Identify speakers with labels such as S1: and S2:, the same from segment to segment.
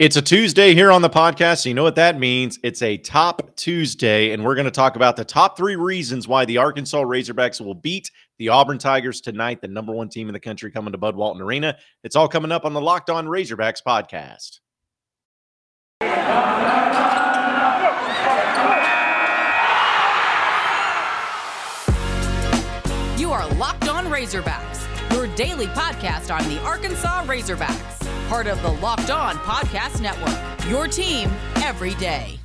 S1: It's a Tuesday here on the podcast. So you know what that means? It's a top Tuesday, and we're going to talk about the top three reasons why the Arkansas Razorbacks will beat the Auburn Tigers tonight, the number one team in the country coming to Bud Walton Arena. It's all coming up on the Locked On Razorbacks podcast.
S2: You are Locked On Razorbacks, your daily podcast on the Arkansas Razorbacks part of the Locked On Podcast Network. Your team every day.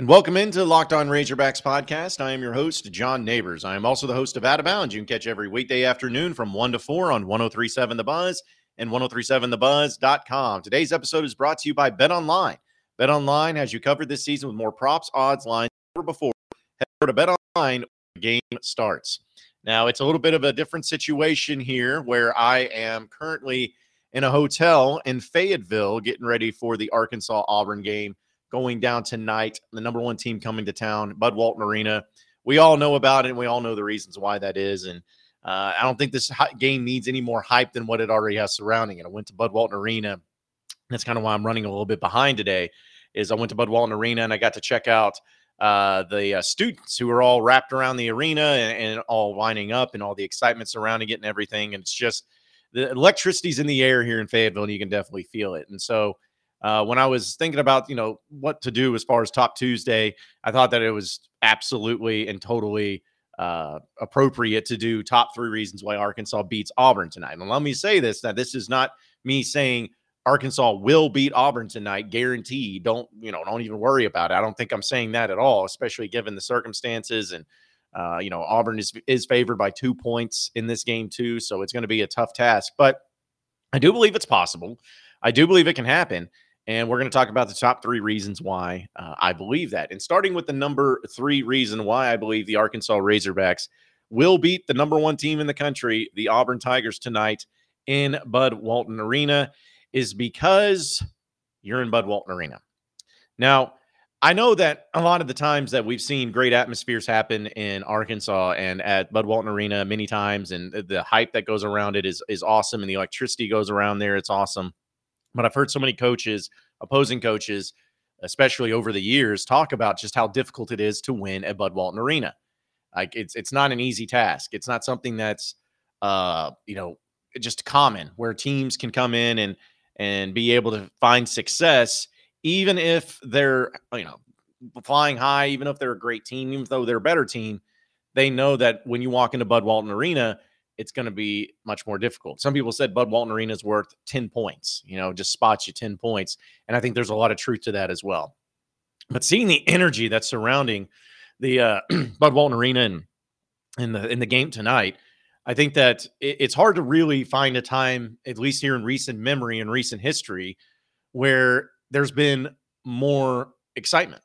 S1: And welcome into Locked On Razorbacks podcast. I am your host, John Neighbors. I am also the host of Out of Bounds. You can catch every weekday afternoon from 1 to 4 on 1037 The Buzz and 1037thebuzz.com. Today's episode is brought to you by Bet Online. Bet Online has you covered this season with more props, odds, lines than ever before. Head over to Bet Online the game starts. Now, it's a little bit of a different situation here where I am currently in a hotel in Fayetteville getting ready for the Arkansas Auburn game going down tonight. The number one team coming to town, Bud Walton Arena. We all know about it and we all know the reasons why that is. And uh, I don't think this game needs any more hype than what it already has surrounding it. I went to Bud Walton Arena. That's kind of why I'm running a little bit behind today. Is I went to Bud Walton Arena and I got to check out uh, the uh, students who are all wrapped around the arena and, and all lining up and all the excitement surrounding it and everything. And it's just the electricity's in the air here in Fayetteville, and you can definitely feel it. And so, uh, when I was thinking about you know what to do as far as Top Tuesday, I thought that it was absolutely and totally uh, appropriate to do top three reasons why Arkansas beats Auburn tonight. And let me say this: that this is not me saying Arkansas will beat Auburn tonight, guaranteed. Don't you know? Don't even worry about it. I don't think I'm saying that at all, especially given the circumstances and uh, you know, Auburn is is favored by two points in this game too, so it's going to be a tough task. But I do believe it's possible. I do believe it can happen, and we're going to talk about the top three reasons why uh, I believe that. And starting with the number three reason why I believe the Arkansas Razorbacks will beat the number one team in the country, the Auburn Tigers, tonight in Bud Walton Arena, is because you're in Bud Walton Arena. Now, I know that a lot of the times that we've seen great atmospheres happen in Arkansas and at Bud Walton Arena many times, and the hype that goes around it is is awesome, and the electricity goes around there. It's awesome. But I've heard so many coaches, opposing coaches, especially over the years, talk about just how difficult it is to win at Bud Walton Arena. Like it's it's not an easy task. It's not something that's uh you know just common where teams can come in and and be able to find success even if they're you know flying high, even if they're a great team, even though they're a better team, they know that when you walk into Bud Walton Arena, it's going to be much more difficult. Some people said Bud Walton Arena is worth 10 points, you know, just spots you 10 points. And I think there's a lot of truth to that as well. But seeing the energy that's surrounding the uh, Bud Walton Arena and in the in the game tonight, I think that it, it's hard to really find a time, at least here in recent memory and recent history, where there's been more excitement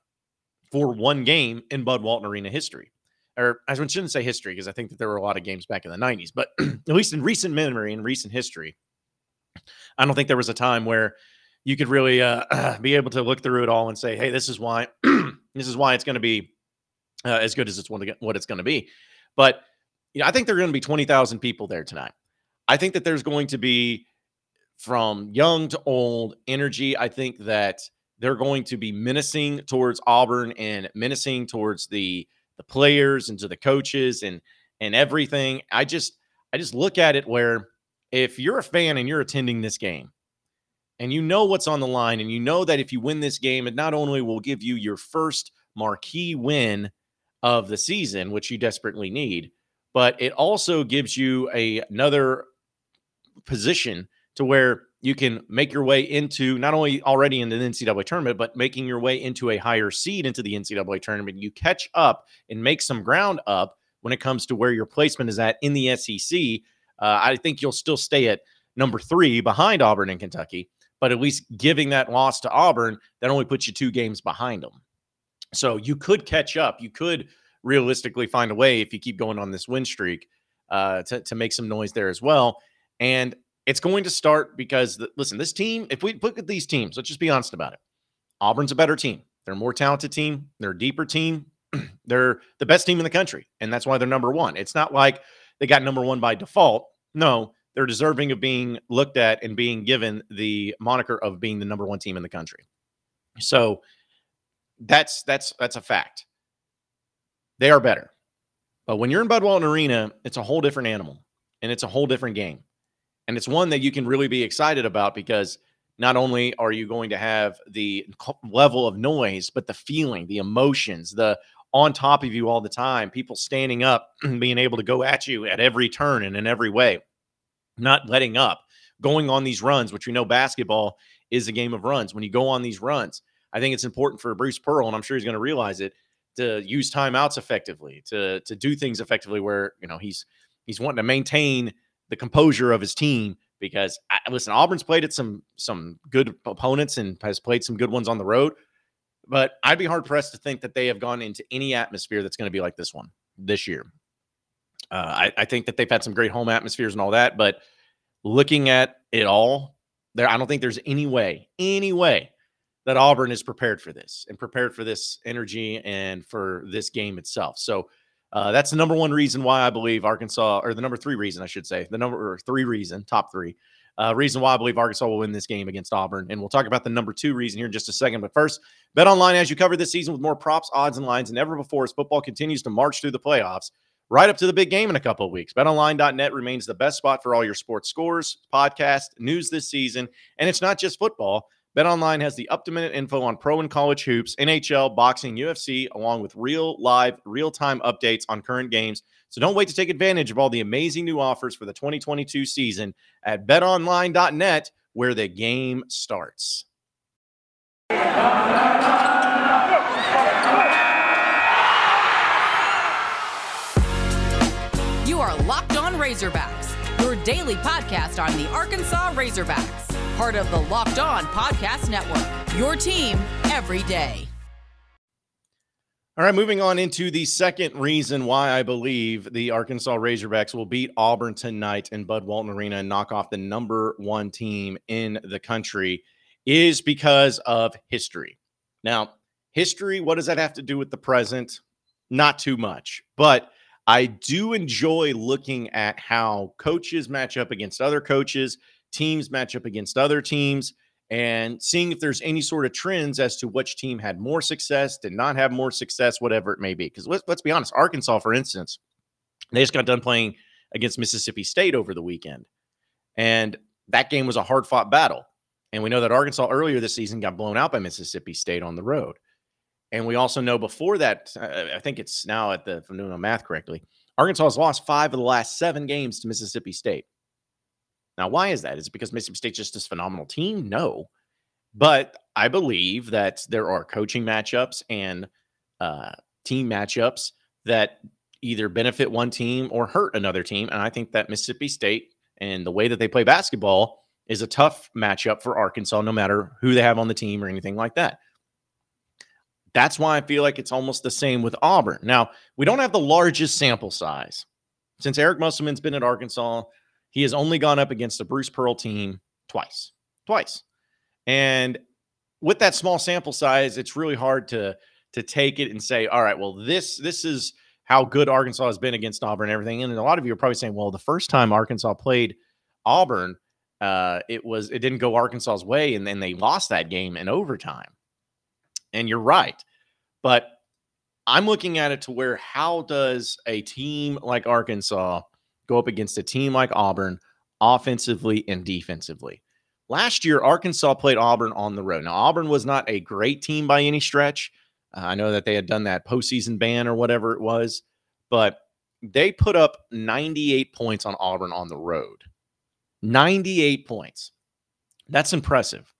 S1: for one game in Bud Walton Arena history. Or I shouldn't say history because I think that there were a lot of games back in the 90s, but at least in recent memory, in recent history, I don't think there was a time where you could really uh, be able to look through it all and say, "Hey, this is why this is why it's going to be uh, as good as it's what it's going to be." But you know, I think there are going to be twenty thousand people there tonight. I think that there's going to be from young to old energy. I think that they're going to be menacing towards Auburn and menacing towards the the players and to the coaches and and everything. I just I just look at it where if you're a fan and you're attending this game and you know what's on the line and you know that if you win this game it not only will give you your first marquee win of the season which you desperately need but it also gives you a, another position to where you can make your way into not only already in the NCAA tournament, but making your way into a higher seed into the NCAA tournament. You catch up and make some ground up when it comes to where your placement is at in the SEC. Uh, I think you'll still stay at number three behind Auburn and Kentucky, but at least giving that loss to Auburn, that only puts you two games behind them. So you could catch up. You could realistically find a way if you keep going on this win streak uh, to, to make some noise there as well. And it's going to start because, the, listen, this team, if we look at these teams, let's just be honest about it. Auburn's a better team. They're a more talented team. They're a deeper team. they're the best team in the country. And that's why they're number one. It's not like they got number one by default. No, they're deserving of being looked at and being given the moniker of being the number one team in the country. So that's that's that's a fact. They are better. But when you're in Bud Walton Arena, it's a whole different animal and it's a whole different game. And it's one that you can really be excited about because not only are you going to have the level of noise, but the feeling, the emotions, the on top of you all the time, people standing up, being able to go at you at every turn and in every way, not letting up, going on these runs, which we know basketball is a game of runs. When you go on these runs, I think it's important for Bruce Pearl, and I'm sure he's going to realize it, to use timeouts effectively, to to do things effectively where you know he's he's wanting to maintain the composure of his team because I, listen, Auburn's played at some some good opponents and has played some good ones on the road, but I'd be hard pressed to think that they have gone into any atmosphere that's going to be like this one this year. Uh, I, I think that they've had some great home atmospheres and all that, but looking at it all, there I don't think there's any way, any way that Auburn is prepared for this and prepared for this energy and for this game itself. So uh, that's the number one reason why I believe Arkansas, or the number three reason I should say, the number three reason, top three uh, reason why I believe Arkansas will win this game against Auburn. And we'll talk about the number two reason here in just a second. But first, bet online as you cover this season with more props, odds, and lines than ever before as football continues to march through the playoffs. Right up to the big game in a couple of weeks. BetOnline.net remains the best spot for all your sports scores, podcast, news this season. And it's not just football. BetOnline has the up-to-minute info on pro and college hoops, NHL, boxing, UFC, along with real live, real-time updates on current games. So don't wait to take advantage of all the amazing new offers for the 2022 season at betonline.net where the game starts. You
S2: are Locked On Razorbacks, your daily podcast on the Arkansas Razorbacks part of the Locked On Podcast Network. Your team every day.
S1: All right, moving on into the second reason why I believe the Arkansas Razorbacks will beat Auburn tonight in Bud Walton Arena and knock off the number one team in the country is because of history. Now, history, what does that have to do with the present? Not too much, but I do enjoy looking at how coaches match up against other coaches teams match up against other teams and seeing if there's any sort of trends as to which team had more success, did not have more success, whatever it may be. Because let's, let's be honest, Arkansas, for instance, they just got done playing against Mississippi State over the weekend. And that game was a hard fought battle. And we know that Arkansas earlier this season got blown out by Mississippi State on the road. And we also know before that, uh, I think it's now at the, if I'm doing my math correctly, Arkansas has lost five of the last seven games to Mississippi State. Now, why is that? Is it because Mississippi State's just this phenomenal team? No. But I believe that there are coaching matchups and uh, team matchups that either benefit one team or hurt another team. And I think that Mississippi State and the way that they play basketball is a tough matchup for Arkansas, no matter who they have on the team or anything like that. That's why I feel like it's almost the same with Auburn. Now, we don't have the largest sample size. Since Eric Musselman's been at Arkansas, he has only gone up against the Bruce Pearl team twice. Twice. And with that small sample size, it's really hard to to take it and say, all right, well, this this is how good Arkansas has been against Auburn and everything. And a lot of you are probably saying, well, the first time Arkansas played Auburn, uh, it was it didn't go Arkansas's way, and then they lost that game in overtime. And you're right, but I'm looking at it to where how does a team like Arkansas go up against a team like Auburn offensively and defensively. Last year, Arkansas played Auburn on the road. Now, Auburn was not a great team by any stretch. Uh, I know that they had done that postseason ban or whatever it was, but they put up 98 points on Auburn on the road. 98 points. That's impressive.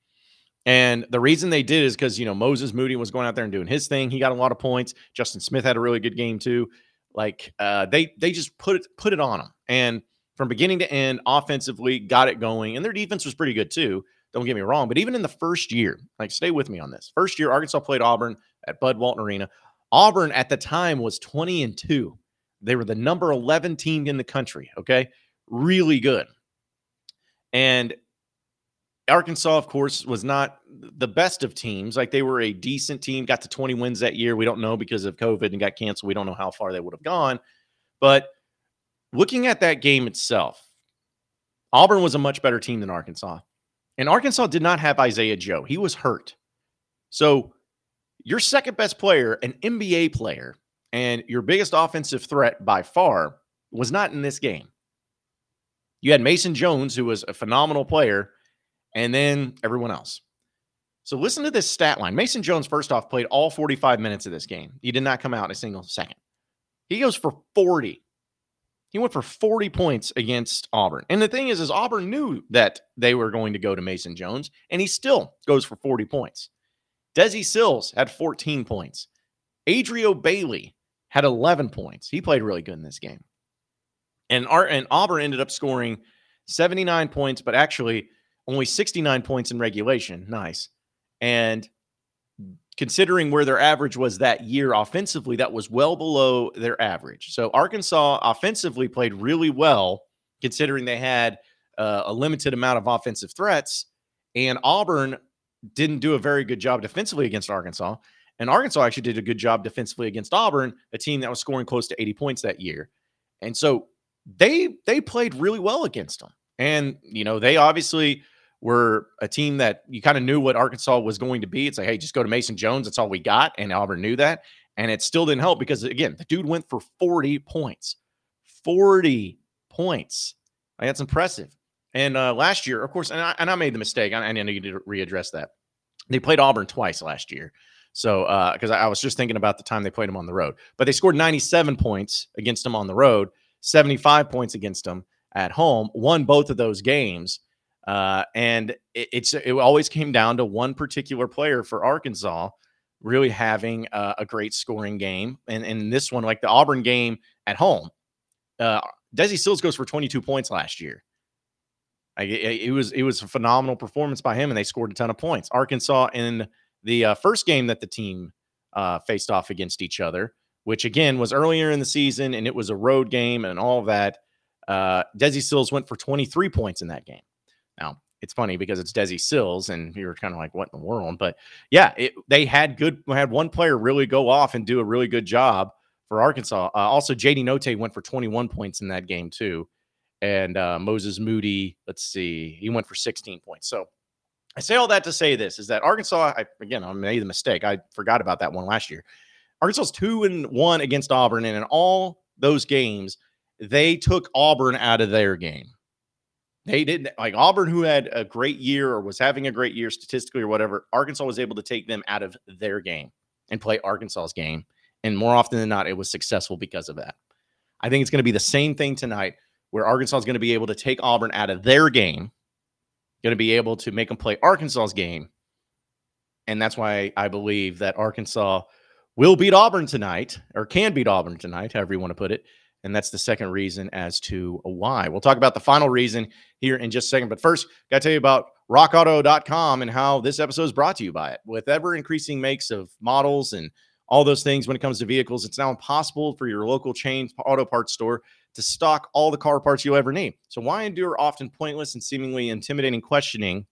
S1: And the reason they did is because, you know, Moses Moody was going out there and doing his thing. He got a lot of points. Justin Smith had a really good game too. Like uh, they they just put it put it on them, and from beginning to end, offensively got it going, and their defense was pretty good too. Don't get me wrong, but even in the first year, like stay with me on this. First year, Arkansas played Auburn at Bud Walton Arena. Auburn at the time was 20 and 2. They were the number 11 team in the country. Okay. Really good. And Arkansas, of course, was not the best of teams. Like they were a decent team, got to 20 wins that year. We don't know because of COVID and got canceled. We don't know how far they would have gone. But looking at that game itself, Auburn was a much better team than Arkansas. And Arkansas did not have Isaiah Joe. He was hurt. So your second best player, an NBA player, and your biggest offensive threat by far was not in this game. You had Mason Jones, who was a phenomenal player, and then everyone else. So listen to this stat line. Mason Jones, first off, played all 45 minutes of this game. He did not come out in a single second. He goes for 40. He went for 40 points against Auburn. And the thing is, is Auburn knew that they were going to go to Mason Jones, and he still goes for 40 points. Desi Sills had 14 points. Adrio Bailey had 11 points. He played really good in this game. And, Art, and Auburn ended up scoring 79 points, but actually only 69 points in regulation. Nice. And considering where their average was that year offensively, that was well below their average. So Arkansas offensively played really well, considering they had uh, a limited amount of offensive threats. And Auburn didn't do a very good job defensively against Arkansas. And Arkansas actually did a good job defensively against Auburn, a team that was scoring close to 80 points that year. And so they they played really well against them. And you know, they obviously were a team that you kind of knew what Arkansas was going to be. It's like, hey, just go to Mason Jones. That's all we got. And Auburn knew that. And it still didn't help because again, the dude went for 40 points. 40 points. Like, that's impressive. And uh, last year, of course, and I, and I made the mistake. I, I need to readdress that. They played Auburn twice last year. So, because uh, I, I was just thinking about the time they played them on the road, but they scored 97 points against them on the road, 75 points against them at home, won both of those games. Uh, and it, it's it always came down to one particular player for Arkansas really having a great scoring game. And, and this one, like the Auburn game at home, uh, Desi Sills goes for 22 points last year. It, it, was it was a phenomenal performance by him, and they scored a ton of points. Arkansas in the uh, first game that the team uh, faced off against each other, which again was earlier in the season, and it was a road game and all of that. Uh, Desi Sills went for 23 points in that game. It's funny because it's Desi Sills, and you're kind of like, what in the world? But yeah, it, they had good had one player really go off and do a really good job for Arkansas. Uh, also, JD Notae went for 21 points in that game too and uh, Moses Moody. Let's see, he went for 16 points. So I say all that to say this is that Arkansas. I, again, I made the mistake. I forgot about that one last year. Arkansas's two and one against Auburn, and in all those games, they took Auburn out of their game. They didn't like Auburn, who had a great year or was having a great year statistically or whatever. Arkansas was able to take them out of their game and play Arkansas's game. And more often than not, it was successful because of that. I think it's going to be the same thing tonight where Arkansas is going to be able to take Auburn out of their game, going to be able to make them play Arkansas's game. And that's why I believe that Arkansas will beat Auburn tonight, or can beat Auburn tonight, however you want to put it. And that's the second reason as to why. We'll talk about the final reason here in just a second. But first, got to tell you about rockauto.com and how this episode is brought to you by it. With ever increasing makes of models and all those things when it comes to vehicles, it's now impossible for your local chain auto parts store to stock all the car parts you'll ever need. So why endure often pointless and seemingly intimidating questioning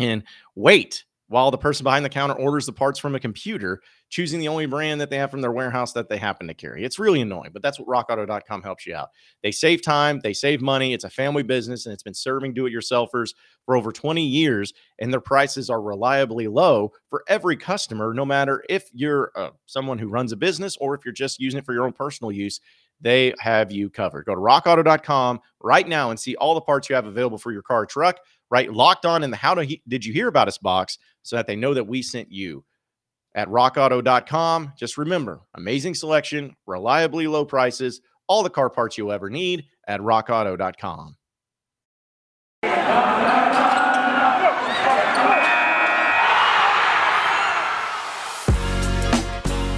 S1: and wait while the person behind the counter orders the parts from a computer, choosing the only brand that they have from their warehouse that they happen to carry. It's really annoying, but that's what rockauto.com helps you out. They save time, they save money. It's a family business and it's been serving do it yourselfers for over 20 years, and their prices are reliably low for every customer, no matter if you're uh, someone who runs a business or if you're just using it for your own personal use they have you covered. Go to rockauto.com right now and see all the parts you have available for your car truck, right? Locked on in the how he- did you hear about us box so that they know that we sent you at rockauto.com. Just remember amazing selection, reliably low prices, all the car parts you'll ever need at rockauto.com.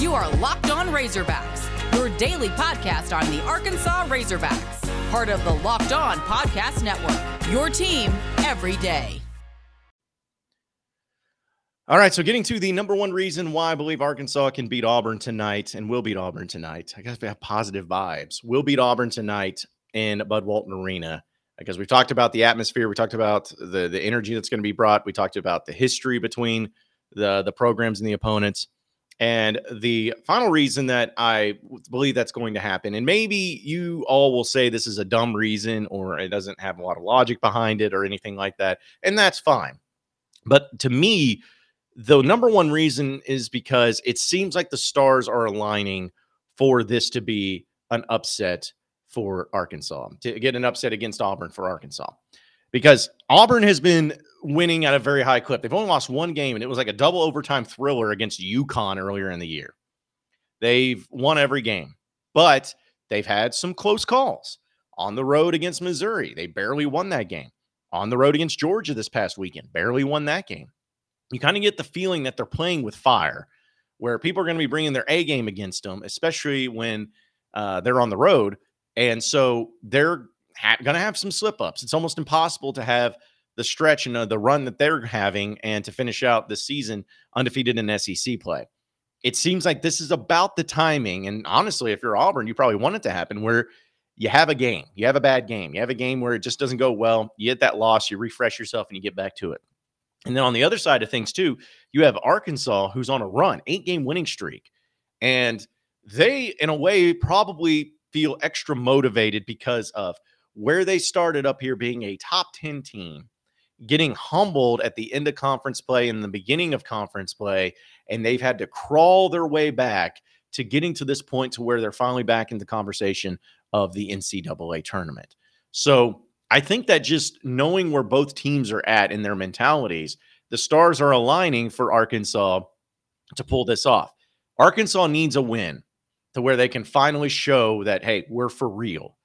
S2: You are Locked On Razorbacks your daily podcast on the Arkansas Razorbacks, part of the Locked On Podcast Network. Your team every day.
S1: All right, so getting to the number one reason why I believe Arkansas can beat Auburn tonight and will beat Auburn tonight. I guess we have positive vibes. We'll beat Auburn tonight in Bud Walton Arena because we've talked about the atmosphere, we talked about the the energy that's going to be brought, we talked about the history between the the programs and the opponents. And the final reason that I believe that's going to happen, and maybe you all will say this is a dumb reason or it doesn't have a lot of logic behind it or anything like that, and that's fine. But to me, the number one reason is because it seems like the stars are aligning for this to be an upset for Arkansas, to get an upset against Auburn for Arkansas. Because Auburn has been winning at a very high clip. They've only lost one game, and it was like a double overtime thriller against UConn earlier in the year. They've won every game, but they've had some close calls on the road against Missouri. They barely won that game. On the road against Georgia this past weekend, barely won that game. You kind of get the feeling that they're playing with fire, where people are going to be bringing their A game against them, especially when uh, they're on the road. And so they're ha- going to have some slip ups. It's almost impossible to have the stretch and uh, the run that they're having and to finish out the season undefeated in SEC play. It seems like this is about the timing. And honestly, if you're Auburn, you probably want it to happen where you have a game, you have a bad game, you have a game where it just doesn't go well, you get that loss, you refresh yourself, and you get back to it. And then on the other side of things, too, you have Arkansas who's on a run, eight game winning streak. And they, in a way, probably feel extra motivated because of where they started up here being a top 10 team getting humbled at the end of conference play and the beginning of conference play and they've had to crawl their way back to getting to this point to where they're finally back in the conversation of the NCAA tournament. So I think that just knowing where both teams are at in their mentalities, the stars are aligning for Arkansas to pull this off. Arkansas needs a win to where they can finally show that, hey, we're for real.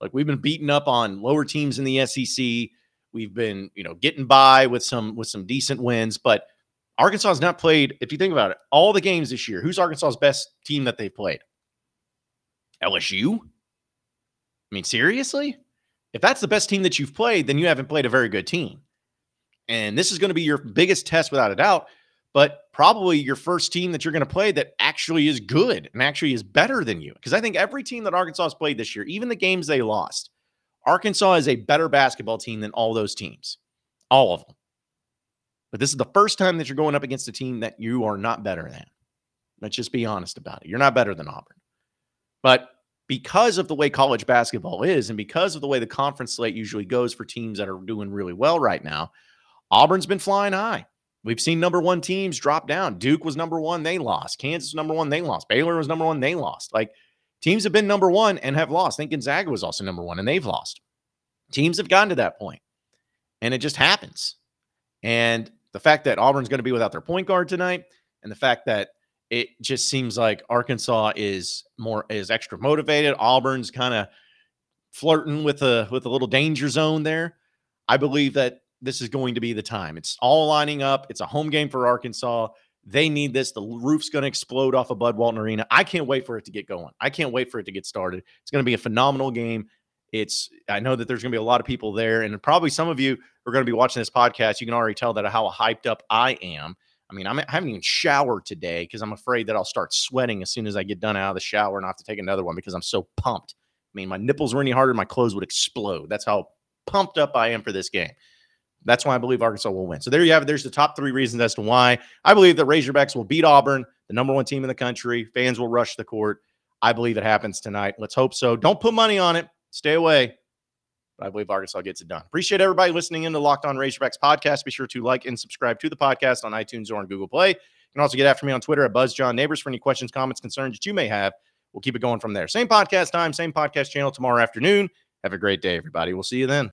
S1: Like we've been beaten up on lower teams in the SEC. We've been, you know, getting by with some with some decent wins, but Arkansas has not played. If you think about it, all the games this year, who's Arkansas's best team that they've played? LSU. I mean, seriously, if that's the best team that you've played, then you haven't played a very good team. And this is going to be your biggest test, without a doubt. But probably your first team that you're going to play that actually is good and actually is better than you. Because I think every team that Arkansas has played this year, even the games they lost, Arkansas is a better basketball team than all those teams, all of them. But this is the first time that you're going up against a team that you are not better than. Let's just be honest about it. You're not better than Auburn. But because of the way college basketball is, and because of the way the conference slate usually goes for teams that are doing really well right now, Auburn's been flying high. We've seen number one teams drop down. Duke was number one, they lost. Kansas was number one, they lost. Baylor was number one, they lost. Like Teams have been number one and have lost. I think Gonzaga was also number one and they've lost. Teams have gotten to that point, and it just happens. And the fact that Auburn's going to be without their point guard tonight, and the fact that it just seems like Arkansas is more is extra motivated. Auburn's kind of flirting with a with a little danger zone there. I believe that this is going to be the time. It's all lining up. It's a home game for Arkansas. They need this. The roof's going to explode off of Bud Walton Arena. I can't wait for it to get going. I can't wait for it to get started. It's going to be a phenomenal game. It's I know that there's going to be a lot of people there, and probably some of you are going to be watching this podcast. You can already tell that how hyped up I am. I mean, I'm, I haven't even showered today because I'm afraid that I'll start sweating as soon as I get done out of the shower and I have to take another one because I'm so pumped. I mean, my nipples were any harder, my clothes would explode. That's how pumped up I am for this game. That's why I believe Arkansas will win. So there you have it. There's the top three reasons as to why I believe that Razorbacks will beat Auburn, the number one team in the country. Fans will rush the court. I believe it happens tonight. Let's hope so. Don't put money on it. Stay away. But I believe Arkansas gets it done. Appreciate everybody listening in to Locked On Razorbacks podcast. Be sure to like and subscribe to the podcast on iTunes or on Google Play. You can also get after me on Twitter at BuzzJohnNeighbors for any questions, comments, concerns that you may have. We'll keep it going from there. Same podcast time, same podcast channel tomorrow afternoon. Have a great day, everybody. We'll see you then.